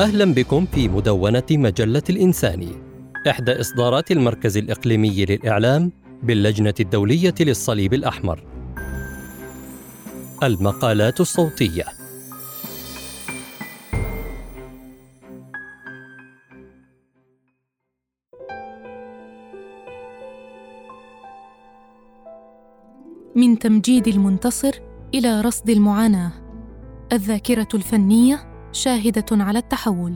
أهلا بكم في مدونة مجلة الإنساني إحدى إصدارات المركز الإقليمي للإعلام باللجنة الدولية للصليب الأحمر. المقالات الصوتية. من تمجيد المنتصر إلى رصد المعاناة الذاكرة الفنية شاهدة على التحول.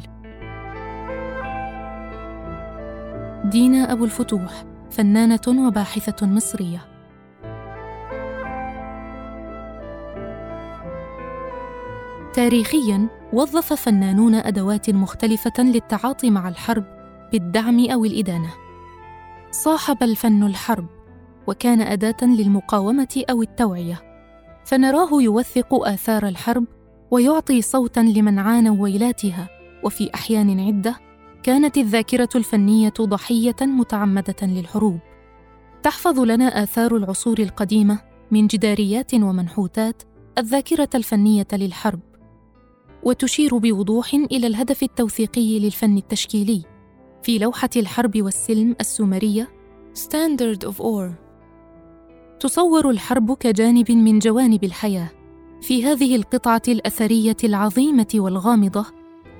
دينا أبو الفتوح فنانة وباحثة مصرية. تاريخيا وظف فنانون أدوات مختلفة للتعاطي مع الحرب بالدعم أو الإدانة. صاحب الفن الحرب وكان أداة للمقاومة أو التوعية. فنراه يوثق آثار الحرب ويعطي صوتا لمن عانوا ويلاتها. وفي أحيان عدة كانت الذاكرة الفنية ضحية متعمدة للحروب. تحفظ لنا آثار العصور القديمة من جداريات ومنحوتات الذاكرة الفنية للحرب. وتشير بوضوح إلى الهدف التوثيقي للفن التشكيلي. في لوحة الحرب والسلم السومرية Standard of War. تصور الحرب كجانب من جوانب الحياة. في هذه القطعة الأثرية العظيمة والغامضة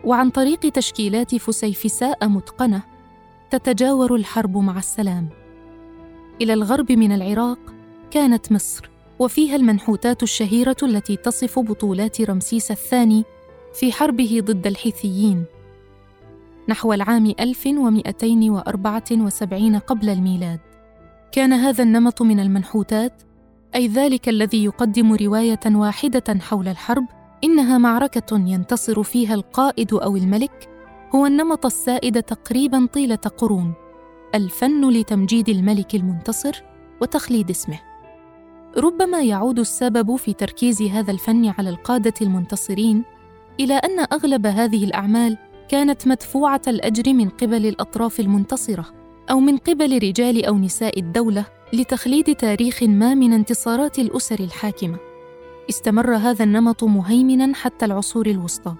وعن طريق تشكيلات فسيفساء متقنة تتجاور الحرب مع السلام. إلى الغرب من العراق كانت مصر وفيها المنحوتات الشهيرة التي تصف بطولات رمسيس الثاني في حربه ضد الحيثيين. نحو العام 1274 قبل الميلاد. كان هذا النمط من المنحوتات أي ذلك الذي يقدم رواية واحدة حول الحرب إنها معركة ينتصر فيها القائد أو الملك هو النمط السائد تقريبا طيلة قرون الفن لتمجيد الملك المنتصر وتخليد اسمه. ربما يعود السبب في تركيز هذا الفن على القادة المنتصرين إلى أن أغلب هذه الأعمال كانت مدفوعة الأجر من قبل الأطراف المنتصرة أو من قبل رجال أو نساء الدولة لتخليد تاريخ ما من انتصارات الأسر الحاكمة. استمر هذا النمط مهيمنا حتى العصور الوسطى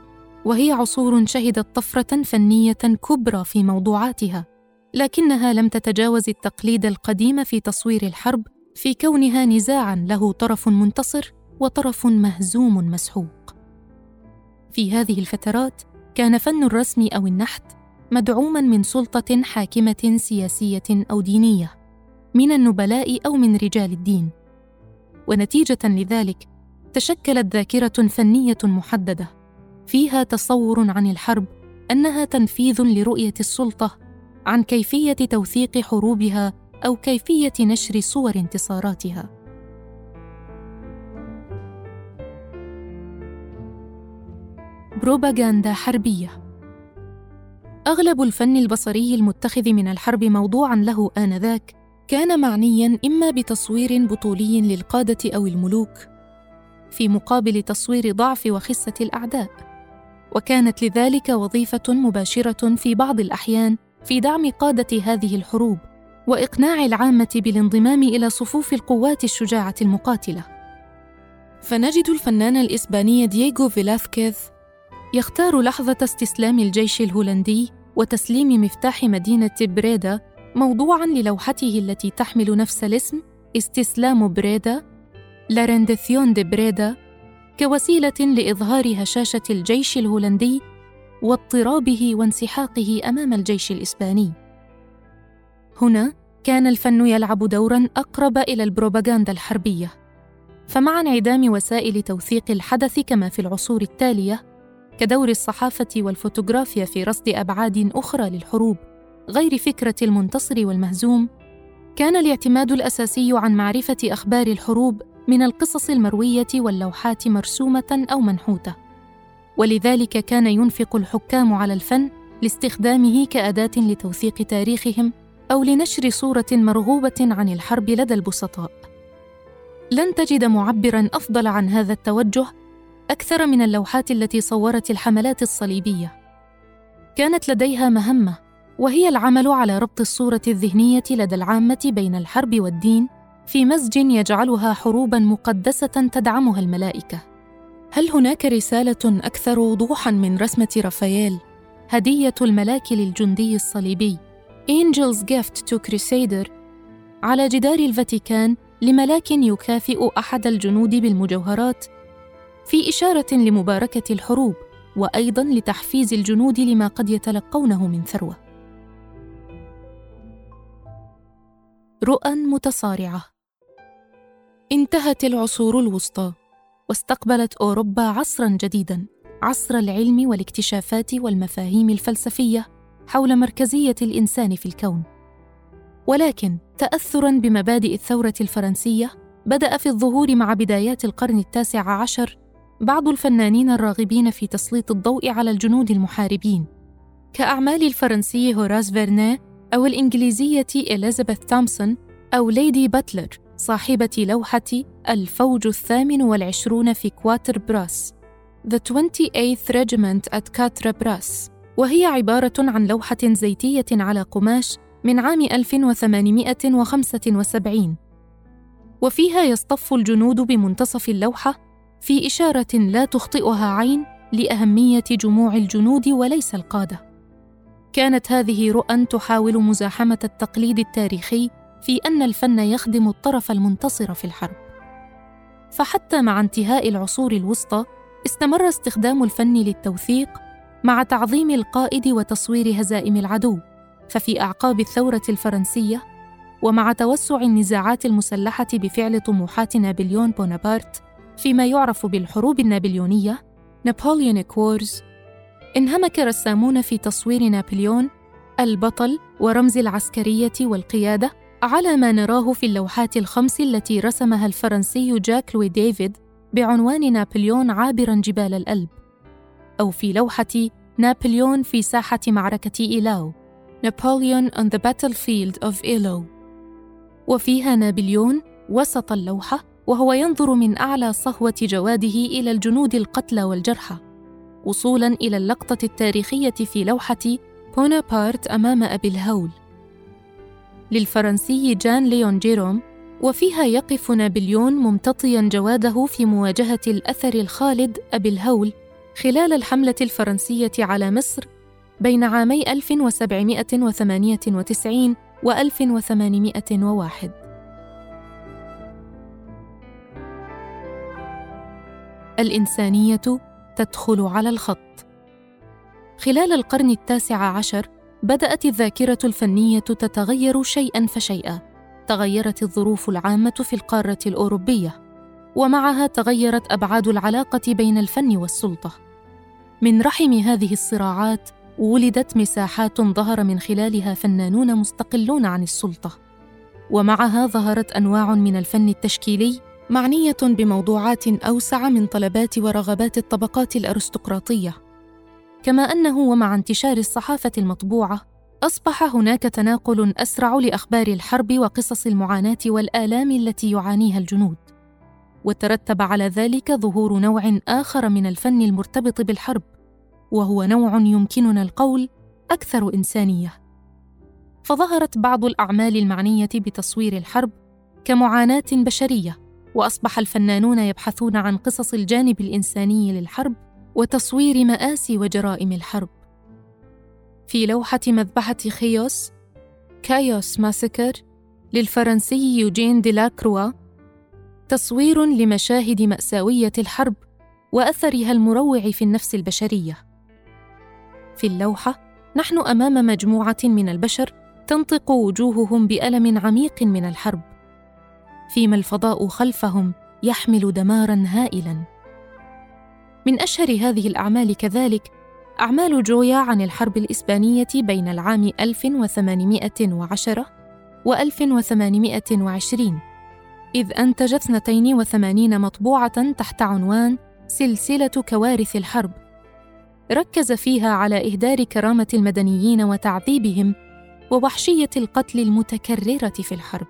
وهي عصور شهدت طفرة فنية كبرى في موضوعاتها لكنها لم تتجاوز التقليد القديم في تصوير الحرب في كونها نزاعا له طرف منتصر وطرف مهزوم مسحوق. في هذه الفترات كان فن الرسم أو النحت مدعوما من سلطة حاكمة سياسية أو دينية. من النبلاء أو من رجال الدين. ونتيجة لذلك تشكلت ذاكرة فنية محددة فيها تصور عن الحرب أنها تنفيذ لرؤية السلطة عن كيفية توثيق حروبها أو كيفية نشر صور انتصاراتها. بروباغاندا حربية. أغلب الفن البصري المتخذ من الحرب موضوعا له آنذاك كان معنيا إما بتصوير بطولي للقادة أو الملوك في مقابل تصوير ضعف وخسة الأعداء وكانت لذلك وظيفة مباشرة في بعض الأحيان في دعم قادة هذه الحروب وإقناع العامة بالانضمام إلى صفوف القوات الشجاعة المقاتلة. فنجد الفنان الإسباني دييغو فيلاسكيز يختار لحظة استسلام الجيش الهولندي وتسليم مفتاح مدينة بريدا موضوعا للوحته التي تحمل نفس الاسم استسلام بريدا La rendición de Breda كوسيلة لإظهار هشاشة الجيش الهولندي واضطرابه وانسحاقه أمام الجيش الإسباني. هنا كان الفن يلعب دورا أقرب إلى البروباغندا الحربية. فمع انعدام وسائل توثيق الحدث كما في العصور التالية كدور الصحافة والفوتوغرافيا في رصد أبعاد أخرى للحروب غير فكرة المنتصر والمهزوم كان الاعتماد الأساسي عن معرفة أخبار الحروب من القصص المروية واللوحات مرسومة أو منحوتة. ولذلك كان ينفق الحكام على الفن لاستخدامه كأداة لتوثيق تاريخهم أو لنشر صورة مرغوبة عن الحرب لدى البسطاء. لن تجد معبرا أفضل عن هذا التوجه أكثر من اللوحات التي صورت الحملات الصليبية. كانت لديها مهمة وهي العمل على ربط الصورة الذهنية لدى العامة بين الحرب والدين في مزج يجعلها حروبا مقدسة تدعمها الملائكة هل هناك رسالة أكثر وضوحا من رسمة رافائيل هدية الملاك للجندي الصليبي Angel's Gift to Crusader على جدار الفاتيكان لملاك يكافئ أحد الجنود بالمجوهرات في إشارة لمباركة الحروب وأيضاً لتحفيز الجنود لما قد يتلقونه من ثروة. رؤى متصارعة. انتهت العصور الوسطى واستقبلت أوروبا عصراً جديداً عصر العلم والاكتشافات والمفاهيم الفلسفية حول مركزية الإنسان في الكون. ولكن تاثرا بمبادئ الثورة الفرنسية بدأ في الظهور مع بدايات القرن التاسع عشر بعض الفنانين الراغبين في تسليط الضوء على الجنود المحاربين. كأعمال الفرنسي هوراس فيرنا أو الإنجليزية إليزابيث تومسون أو ليدي باتلر صاحبة لوحة الفوج الثامن والعشرون في كواتر براس. The 28th Regiment at Quatre Bras. وهي عبارة عن لوحة زيتية على قماش من عام 1875 وفيها يصطف الجنود بمنتصف اللوحة في إشارة لا تخطئها عين لأهمية جموع الجنود وليس القادة. كانت هذه رؤى تحاول مزاحمة التقليد التاريخي في أن الفن يخدم الطرف المنتصر في الحرب. فحتى مع انتهاء العصور الوسطى استمر استخدام الفن للتوثيق مع تعظيم القائد وتصوير هزائم العدو ففي أعقاب الثورة الفرنسية ومع توسع النزاعات المسلحة بفعل طموحات نابليون بونابرت فيما يعرف بالحروب النابليونية Napoleonic Wars انهمك رسامون في تصوير نابليون البطل ورمز العسكرية والقيادة على ما نراه في اللوحات الخمس التي رسمها الفرنسي جاك لوي ديفيد بعنوان نابليون عابرا جبال الألب. أو في لوحة نابليون في ساحة معركة إيلاو Napoleon on the battlefield of Eylau وفيها نابليون وسط اللوحة وهو ينظر من أعلى صهوة جواده إلى الجنود القتلى والجرحى. وصولا إلى اللقطة التاريخية في لوحة بونابارت أمام أبي الهول. للفرنسي جان ليون جيروم وفيها يقف نابليون ممتطيا جواده في مواجهة الأثر الخالد أبي الهول خلال الحملة الفرنسية على مصر بين عامي 1798 و 1801 الإنسانية تدخل على الخط. خلال القرن التاسع عشر بدأت الذاكرة الفنية تتغير شيئا فشيئا. تغيرت الظروف العامة في القارة الأوروبية ومعها تغيرت أبعاد العلاقة بين الفن والسلطة. من رحم هذه الصراعات ولدت مساحات ظهر من خلالها فنانون مستقلون عن السلطة. ومعها ظهرت أنواع من الفن التشكيلي معنية بموضوعات أوسع من طلبات ورغبات الطبقات الأرستقراطية. كما أنه ومع انتشار الصحافة المطبوعة أصبح هناك تناقل أسرع لأخبار الحرب وقصص المعاناة والآلام التي يعانيها الجنود. وترتب على ذلك ظهور نوع آخر من الفن المرتبط بالحرب وهو نوع يمكننا القول أكثر إنسانية. فظهرت بعض الأعمال المعنية بتصوير الحرب كمعاناة بشرية وأصبح الفنانون يبحثون عن قصص الجانب الإنساني للحرب وتصوير مآسي وجرائم الحرب في لوحة مذبحة خيوس كايوس ماسكر للفرنسي يوجين ديلأكروا تصوير لمشاهد مأساوية الحرب وأثرها المروع في النفس البشرية. في اللوحة نحن أمام مجموعة من البشر تنطق وجوههم بألم عميق من الحرب، فيما الفضاء خلفهم يحمل دمارا هائلا. من أشهر هذه الأعمال كذلك أعمال جويا عن الحرب الإسبانية بين العام 1810 و 1820 إذ أنتج 82 مطبوعة تحت عنوان سلسلة كوارث الحرب ركز فيها على إهدار كرامة المدنيين وتعذيبهم ووحشية القتل المتكررة في الحرب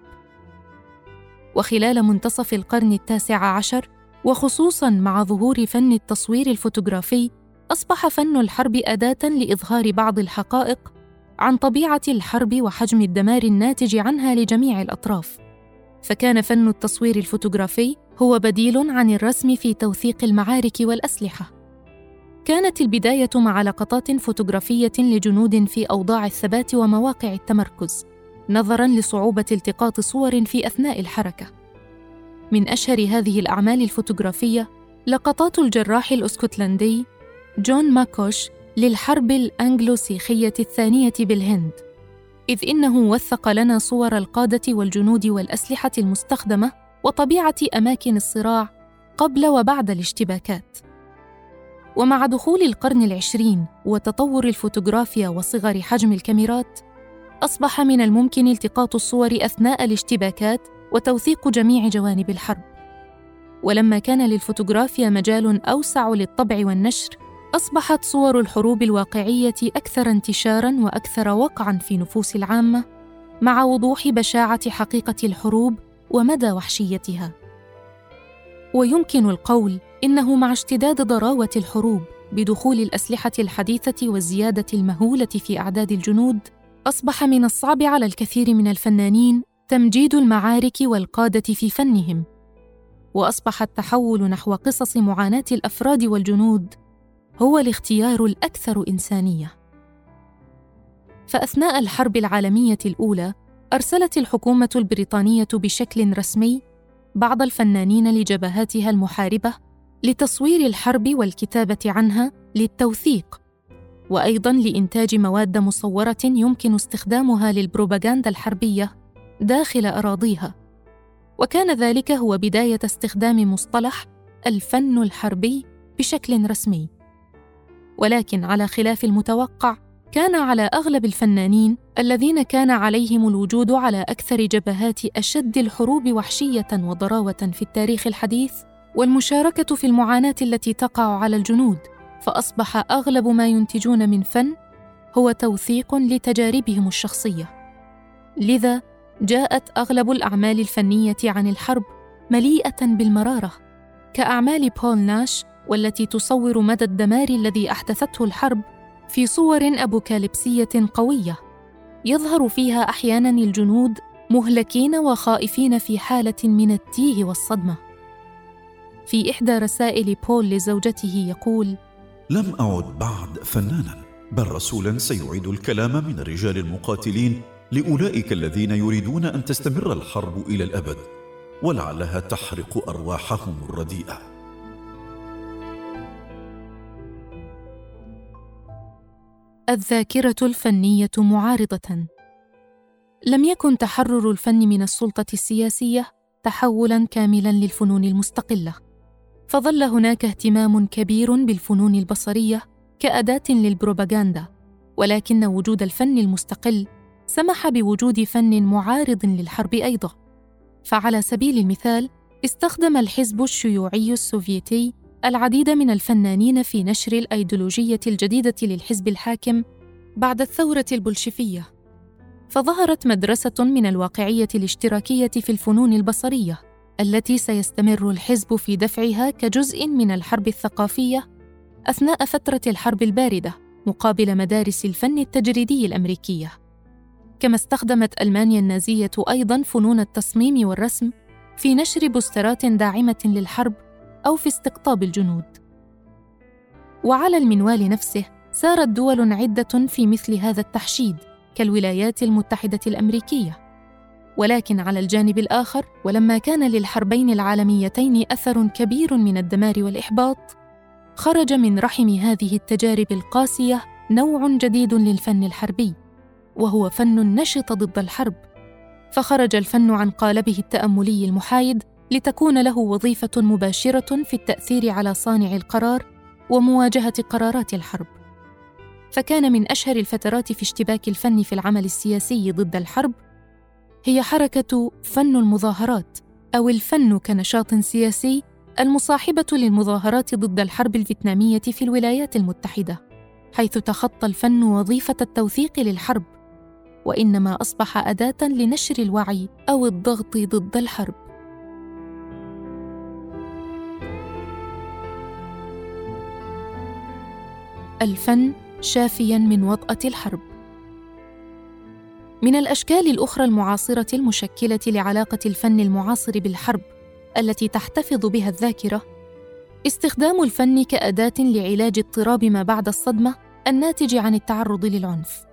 وخلال منتصف القرن التاسع عشر وخصوصا مع ظهور فن التصوير الفوتوغرافي أصبح فن الحرب أداة لإظهار بعض الحقائق عن طبيعة الحرب وحجم الدمار الناتج عنها لجميع الأطراف. فكان فن التصوير الفوتوغرافي هو بديل عن الرسم في توثيق المعارك والأسلحة. كانت البداية مع لقطات فوتوغرافية لجنود في أوضاع الثبات ومواقع التمركز، نظراً لصعوبة التقاط صور في أثناء الحركة. من أشهر هذه الأعمال الفوتوغرافية لقطات الجراح الأسكتلندي جون ماكوش للحرب الأنجلو سيخية الثانية بالهند، إذ إنه وثق لنا صور القادة والجنود والأسلحة المستخدمة وطبيعة أماكن الصراع قبل وبعد الاشتباكات. ومع دخول القرن العشرين وتطور الفوتوغرافيا وصغر حجم الكاميرات أصبح من الممكن التقاط الصور أثناء الاشتباكات وتوثيق جميع جوانب الحرب. ولما كان للفوتوغرافيا مجال أوسع للطبع والنشر أصبحت صور الحروب الواقعية أكثر انتشارا وأكثر وقعا في نفوس العامة مع وضوح بشاعة حقيقة الحروب ومدى وحشيتها. ويمكن القول إنه مع اشتداد ضراوة الحروب بدخول الأسلحة الحديثة والزيادة المهولة في أعداد الجنود أصبح من الصعب على الكثير من الفنانين تمجيد المعارك والقادة في فنهم. وأصبح التحول نحو قصص معاناة الأفراد والجنود هو الاختيار الأكثر إنسانية. فأثناء الحرب العالمية الأولى أرسلت الحكومة البريطانية بشكل رسمي بعض الفنانين لجبهاتها المحاربة لتصوير الحرب والكتابة عنها للتوثيق. وأيضا لإنتاج مواد مصورة يمكن استخدامها للبروباغندا الحربية داخل أراضيها. وكان ذلك هو بداية استخدام مصطلح الفن الحربي بشكل رسمي. ولكن على خلاف المتوقع كان على أغلب الفنانين الذين كان عليهم الوجود على أكثر جبهات أشد الحروب وحشية وضراوة في التاريخ الحديث والمشاركة في المعاناة التي تقع على الجنود. فأصبح أغلب ما ينتجون من فن هو توثيق لتجاربهم الشخصية. لذا جاءت أغلب الأعمال الفنية عن الحرب مليئة بالمرارة كأعمال بول ناش والتي تصور مدى الدمار الذي أحدثته الحرب في صور أبوكاليبسية قوية. يظهر فيها أحيانا الجنود مهلكين وخائفين في حالة من التيه والصدمة. في إحدى رسائل بول لزوجته يقول لم أعد بعد فنانا بل رسولا سيعيد الكلام من الرجال المقاتلين لأولئك الذين يريدون أن تستمر الحرب إلى الأبد ولعلها تحرق أرواحهم الرديئة. الذاكرة الفنية معارضة. لم يكن تحرر الفن من السلطة السياسية تحولا كاملا للفنون المستقلة. فظل هناك اهتمام كبير بالفنون البصرية كأداة للبروباغندا ولكن وجود الفن المستقل سمح بوجود فن معارض للحرب أيضا. فعلى سبيل المثال استخدم الحزب الشيوعي السوفيتي العديد من الفنانين في نشر الأيديولوجية الجديدة للحزب الحاكم بعد الثورة البولشفية. فظهرت مدرسة من الواقعية الاشتراكية في الفنون البصرية. التي سيستمر الحزب في دفعها كجزء من الحرب الثقافية أثناء فترة الحرب الباردة مقابل مدارس الفن التجريدي الأمريكية. كما استخدمت ألمانيا النازية أيضا فنون التصميم والرسم في نشر بوسترات داعمة للحرب أو في استقطاب الجنود. وعلى المنوال نفسه سارت دول عدة في مثل هذا التحشيد كالولايات المتحدة الأمريكية. ولكن على الجانب الآخر ولما كان للحربين العالميتين أثر كبير من الدمار والإحباط خرج من رحم هذه التجارب القاسية نوع جديد للفن الحربي وهو فن نشط ضد الحرب. فخرج الفن عن قالبه التأملي المحايد لتكون له وظيفة مباشرة في التأثير على صانع القرار ومواجهة قرارات الحرب. فكان من أشهر الفترات في اشتباك الفن في العمل السياسي ضد الحرب هي حركة فن المظاهرات أو الفن كنشاط سياسي المصاحبة للمظاهرات ضد الحرب الفيتنامية في الولايات المتحدة حيث تخطى الفن وظيفة التوثيق للحرب. وإنما أصبح أداة لنشر الوعي أو الضغط ضد الحرب. الفن شافيا من وطأة الحرب. من الأشكال الأخرى المعاصرة المشكلة لعلاقة الفن المعاصر بالحرب التي تحتفظ بها الذاكرة استخدام الفن كأداة لعلاج اضطراب ما بعد الصدمة الناتج عن التعرض للعنف.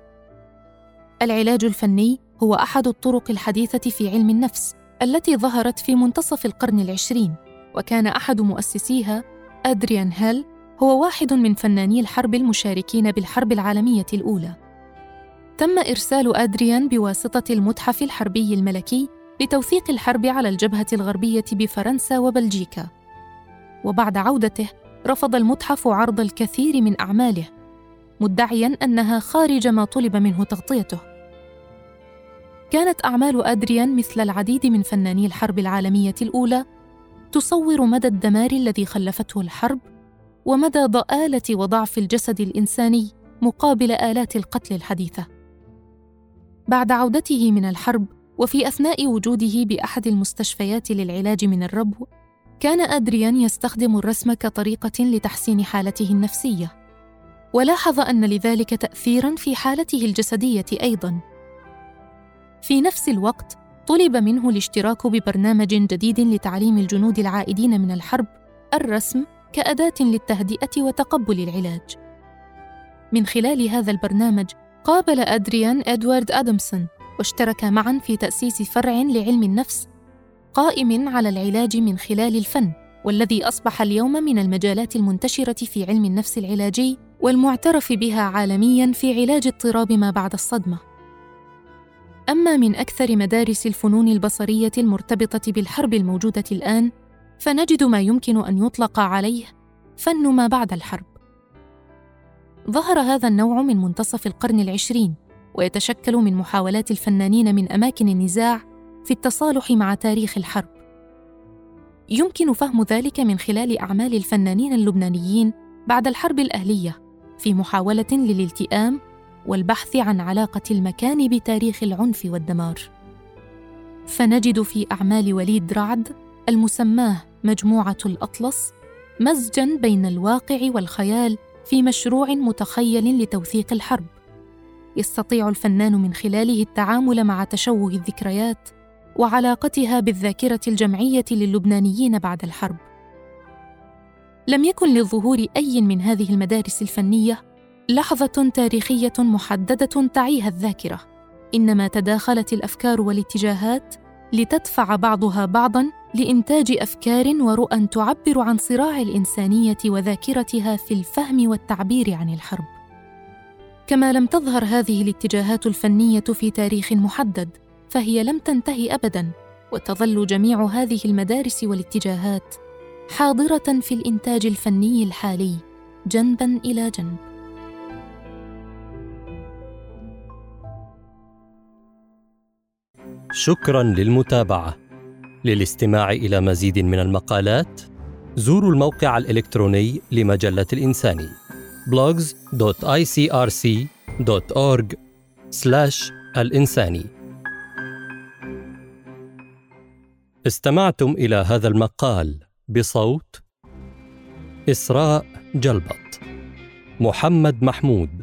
العلاج الفني هو أحد الطرق الحديثة في علم النفس التي ظهرت في منتصف القرن العشرين، وكان أحد مؤسسيها أدريان هيل هو واحد من فناني الحرب المشاركين بالحرب العالمية الأولى. تم إرسال أدريان بواسطة المتحف الحربي الملكي لتوثيق الحرب على الجبهة الغربية بفرنسا وبلجيكا. وبعد عودته رفض المتحف عرض الكثير من أعماله مدعيا أنها خارج ما طلب منه تغطيته كانت أعمال أدريان مثل العديد من فناني الحرب العالمية الأولى تصور مدى الدمار الذي خلفته الحرب ومدى ضآلة وضعف الجسد الإنساني مقابل آلات القتل الحديثة. بعد عودته من الحرب وفي أثناء وجوده بأحد المستشفيات للعلاج من الربو، كان أدريان يستخدم الرسم كطريقة لتحسين حالته النفسية، ولاحظ أن لذلك تأثيرا في حالته الجسدية أيضا. في نفس الوقت طلب منه الاشتراك ببرنامج جديد لتعليم الجنود العائدين من الحرب الرسم كأداة للتهدئة وتقبل العلاج. من خلال هذا البرنامج قابل أدريان إدوارد أدمسون واشتركا معا في تأسيس فرع لعلم النفس قائم على العلاج من خلال الفن والذي أصبح اليوم من المجالات المنتشرة في علم النفس العلاجي والمعترف بها عالميا في علاج اضطراب ما بعد الصدمة. أما من أكثر مدارس الفنون البصرية المرتبطة بالحرب الموجودة الآن فنجد ما يمكن أن يطلق عليه فن ما بعد الحرب. ظهر هذا النوع من منتصف القرن العشرين ويتشكل من محاولات الفنانين من أماكن النزاع في التصالح مع تاريخ الحرب. يمكن فهم ذلك من خلال أعمال الفنانين اللبنانيين بعد الحرب الأهلية في محاولة للالتئام والبحث عن علاقة المكان بتاريخ العنف والدمار. فنجد في أعمال وليد رعد المسماة مجموعة الأطلس مزجا بين الواقع والخيال في مشروع متخيل لتوثيق الحرب. يستطيع الفنان من خلاله التعامل مع تشوه الذكريات وعلاقتها بالذاكرة الجمعية للبنانيين بعد الحرب. لم يكن لظهور أي من هذه المدارس الفنية لحظة تاريخية محددة تعيها الذاكرة إنما تداخلت الأفكار والاتجاهات لتدفع بعضها بعضا لإنتاج أفكار ورؤى تعبر عن صراع الإنسانية وذاكرتها في الفهم والتعبير عن الحرب. كما لم تظهر هذه الاتجاهات الفنية في تاريخ محدد فهي لم تنتهي ابدا وتظل جميع هذه المدارس والاتجاهات حاضرة في الإنتاج الفني الحالي جنبا إلى جنب. شكرا للمتابعة. للاستماع إلى مزيد من المقالات زوروا الموقع الإلكتروني لمجلة الانساني blogs.icrc.org الإنساني استمعتم إلى هذا المقال بصوت إسراء جلبط محمد محمود.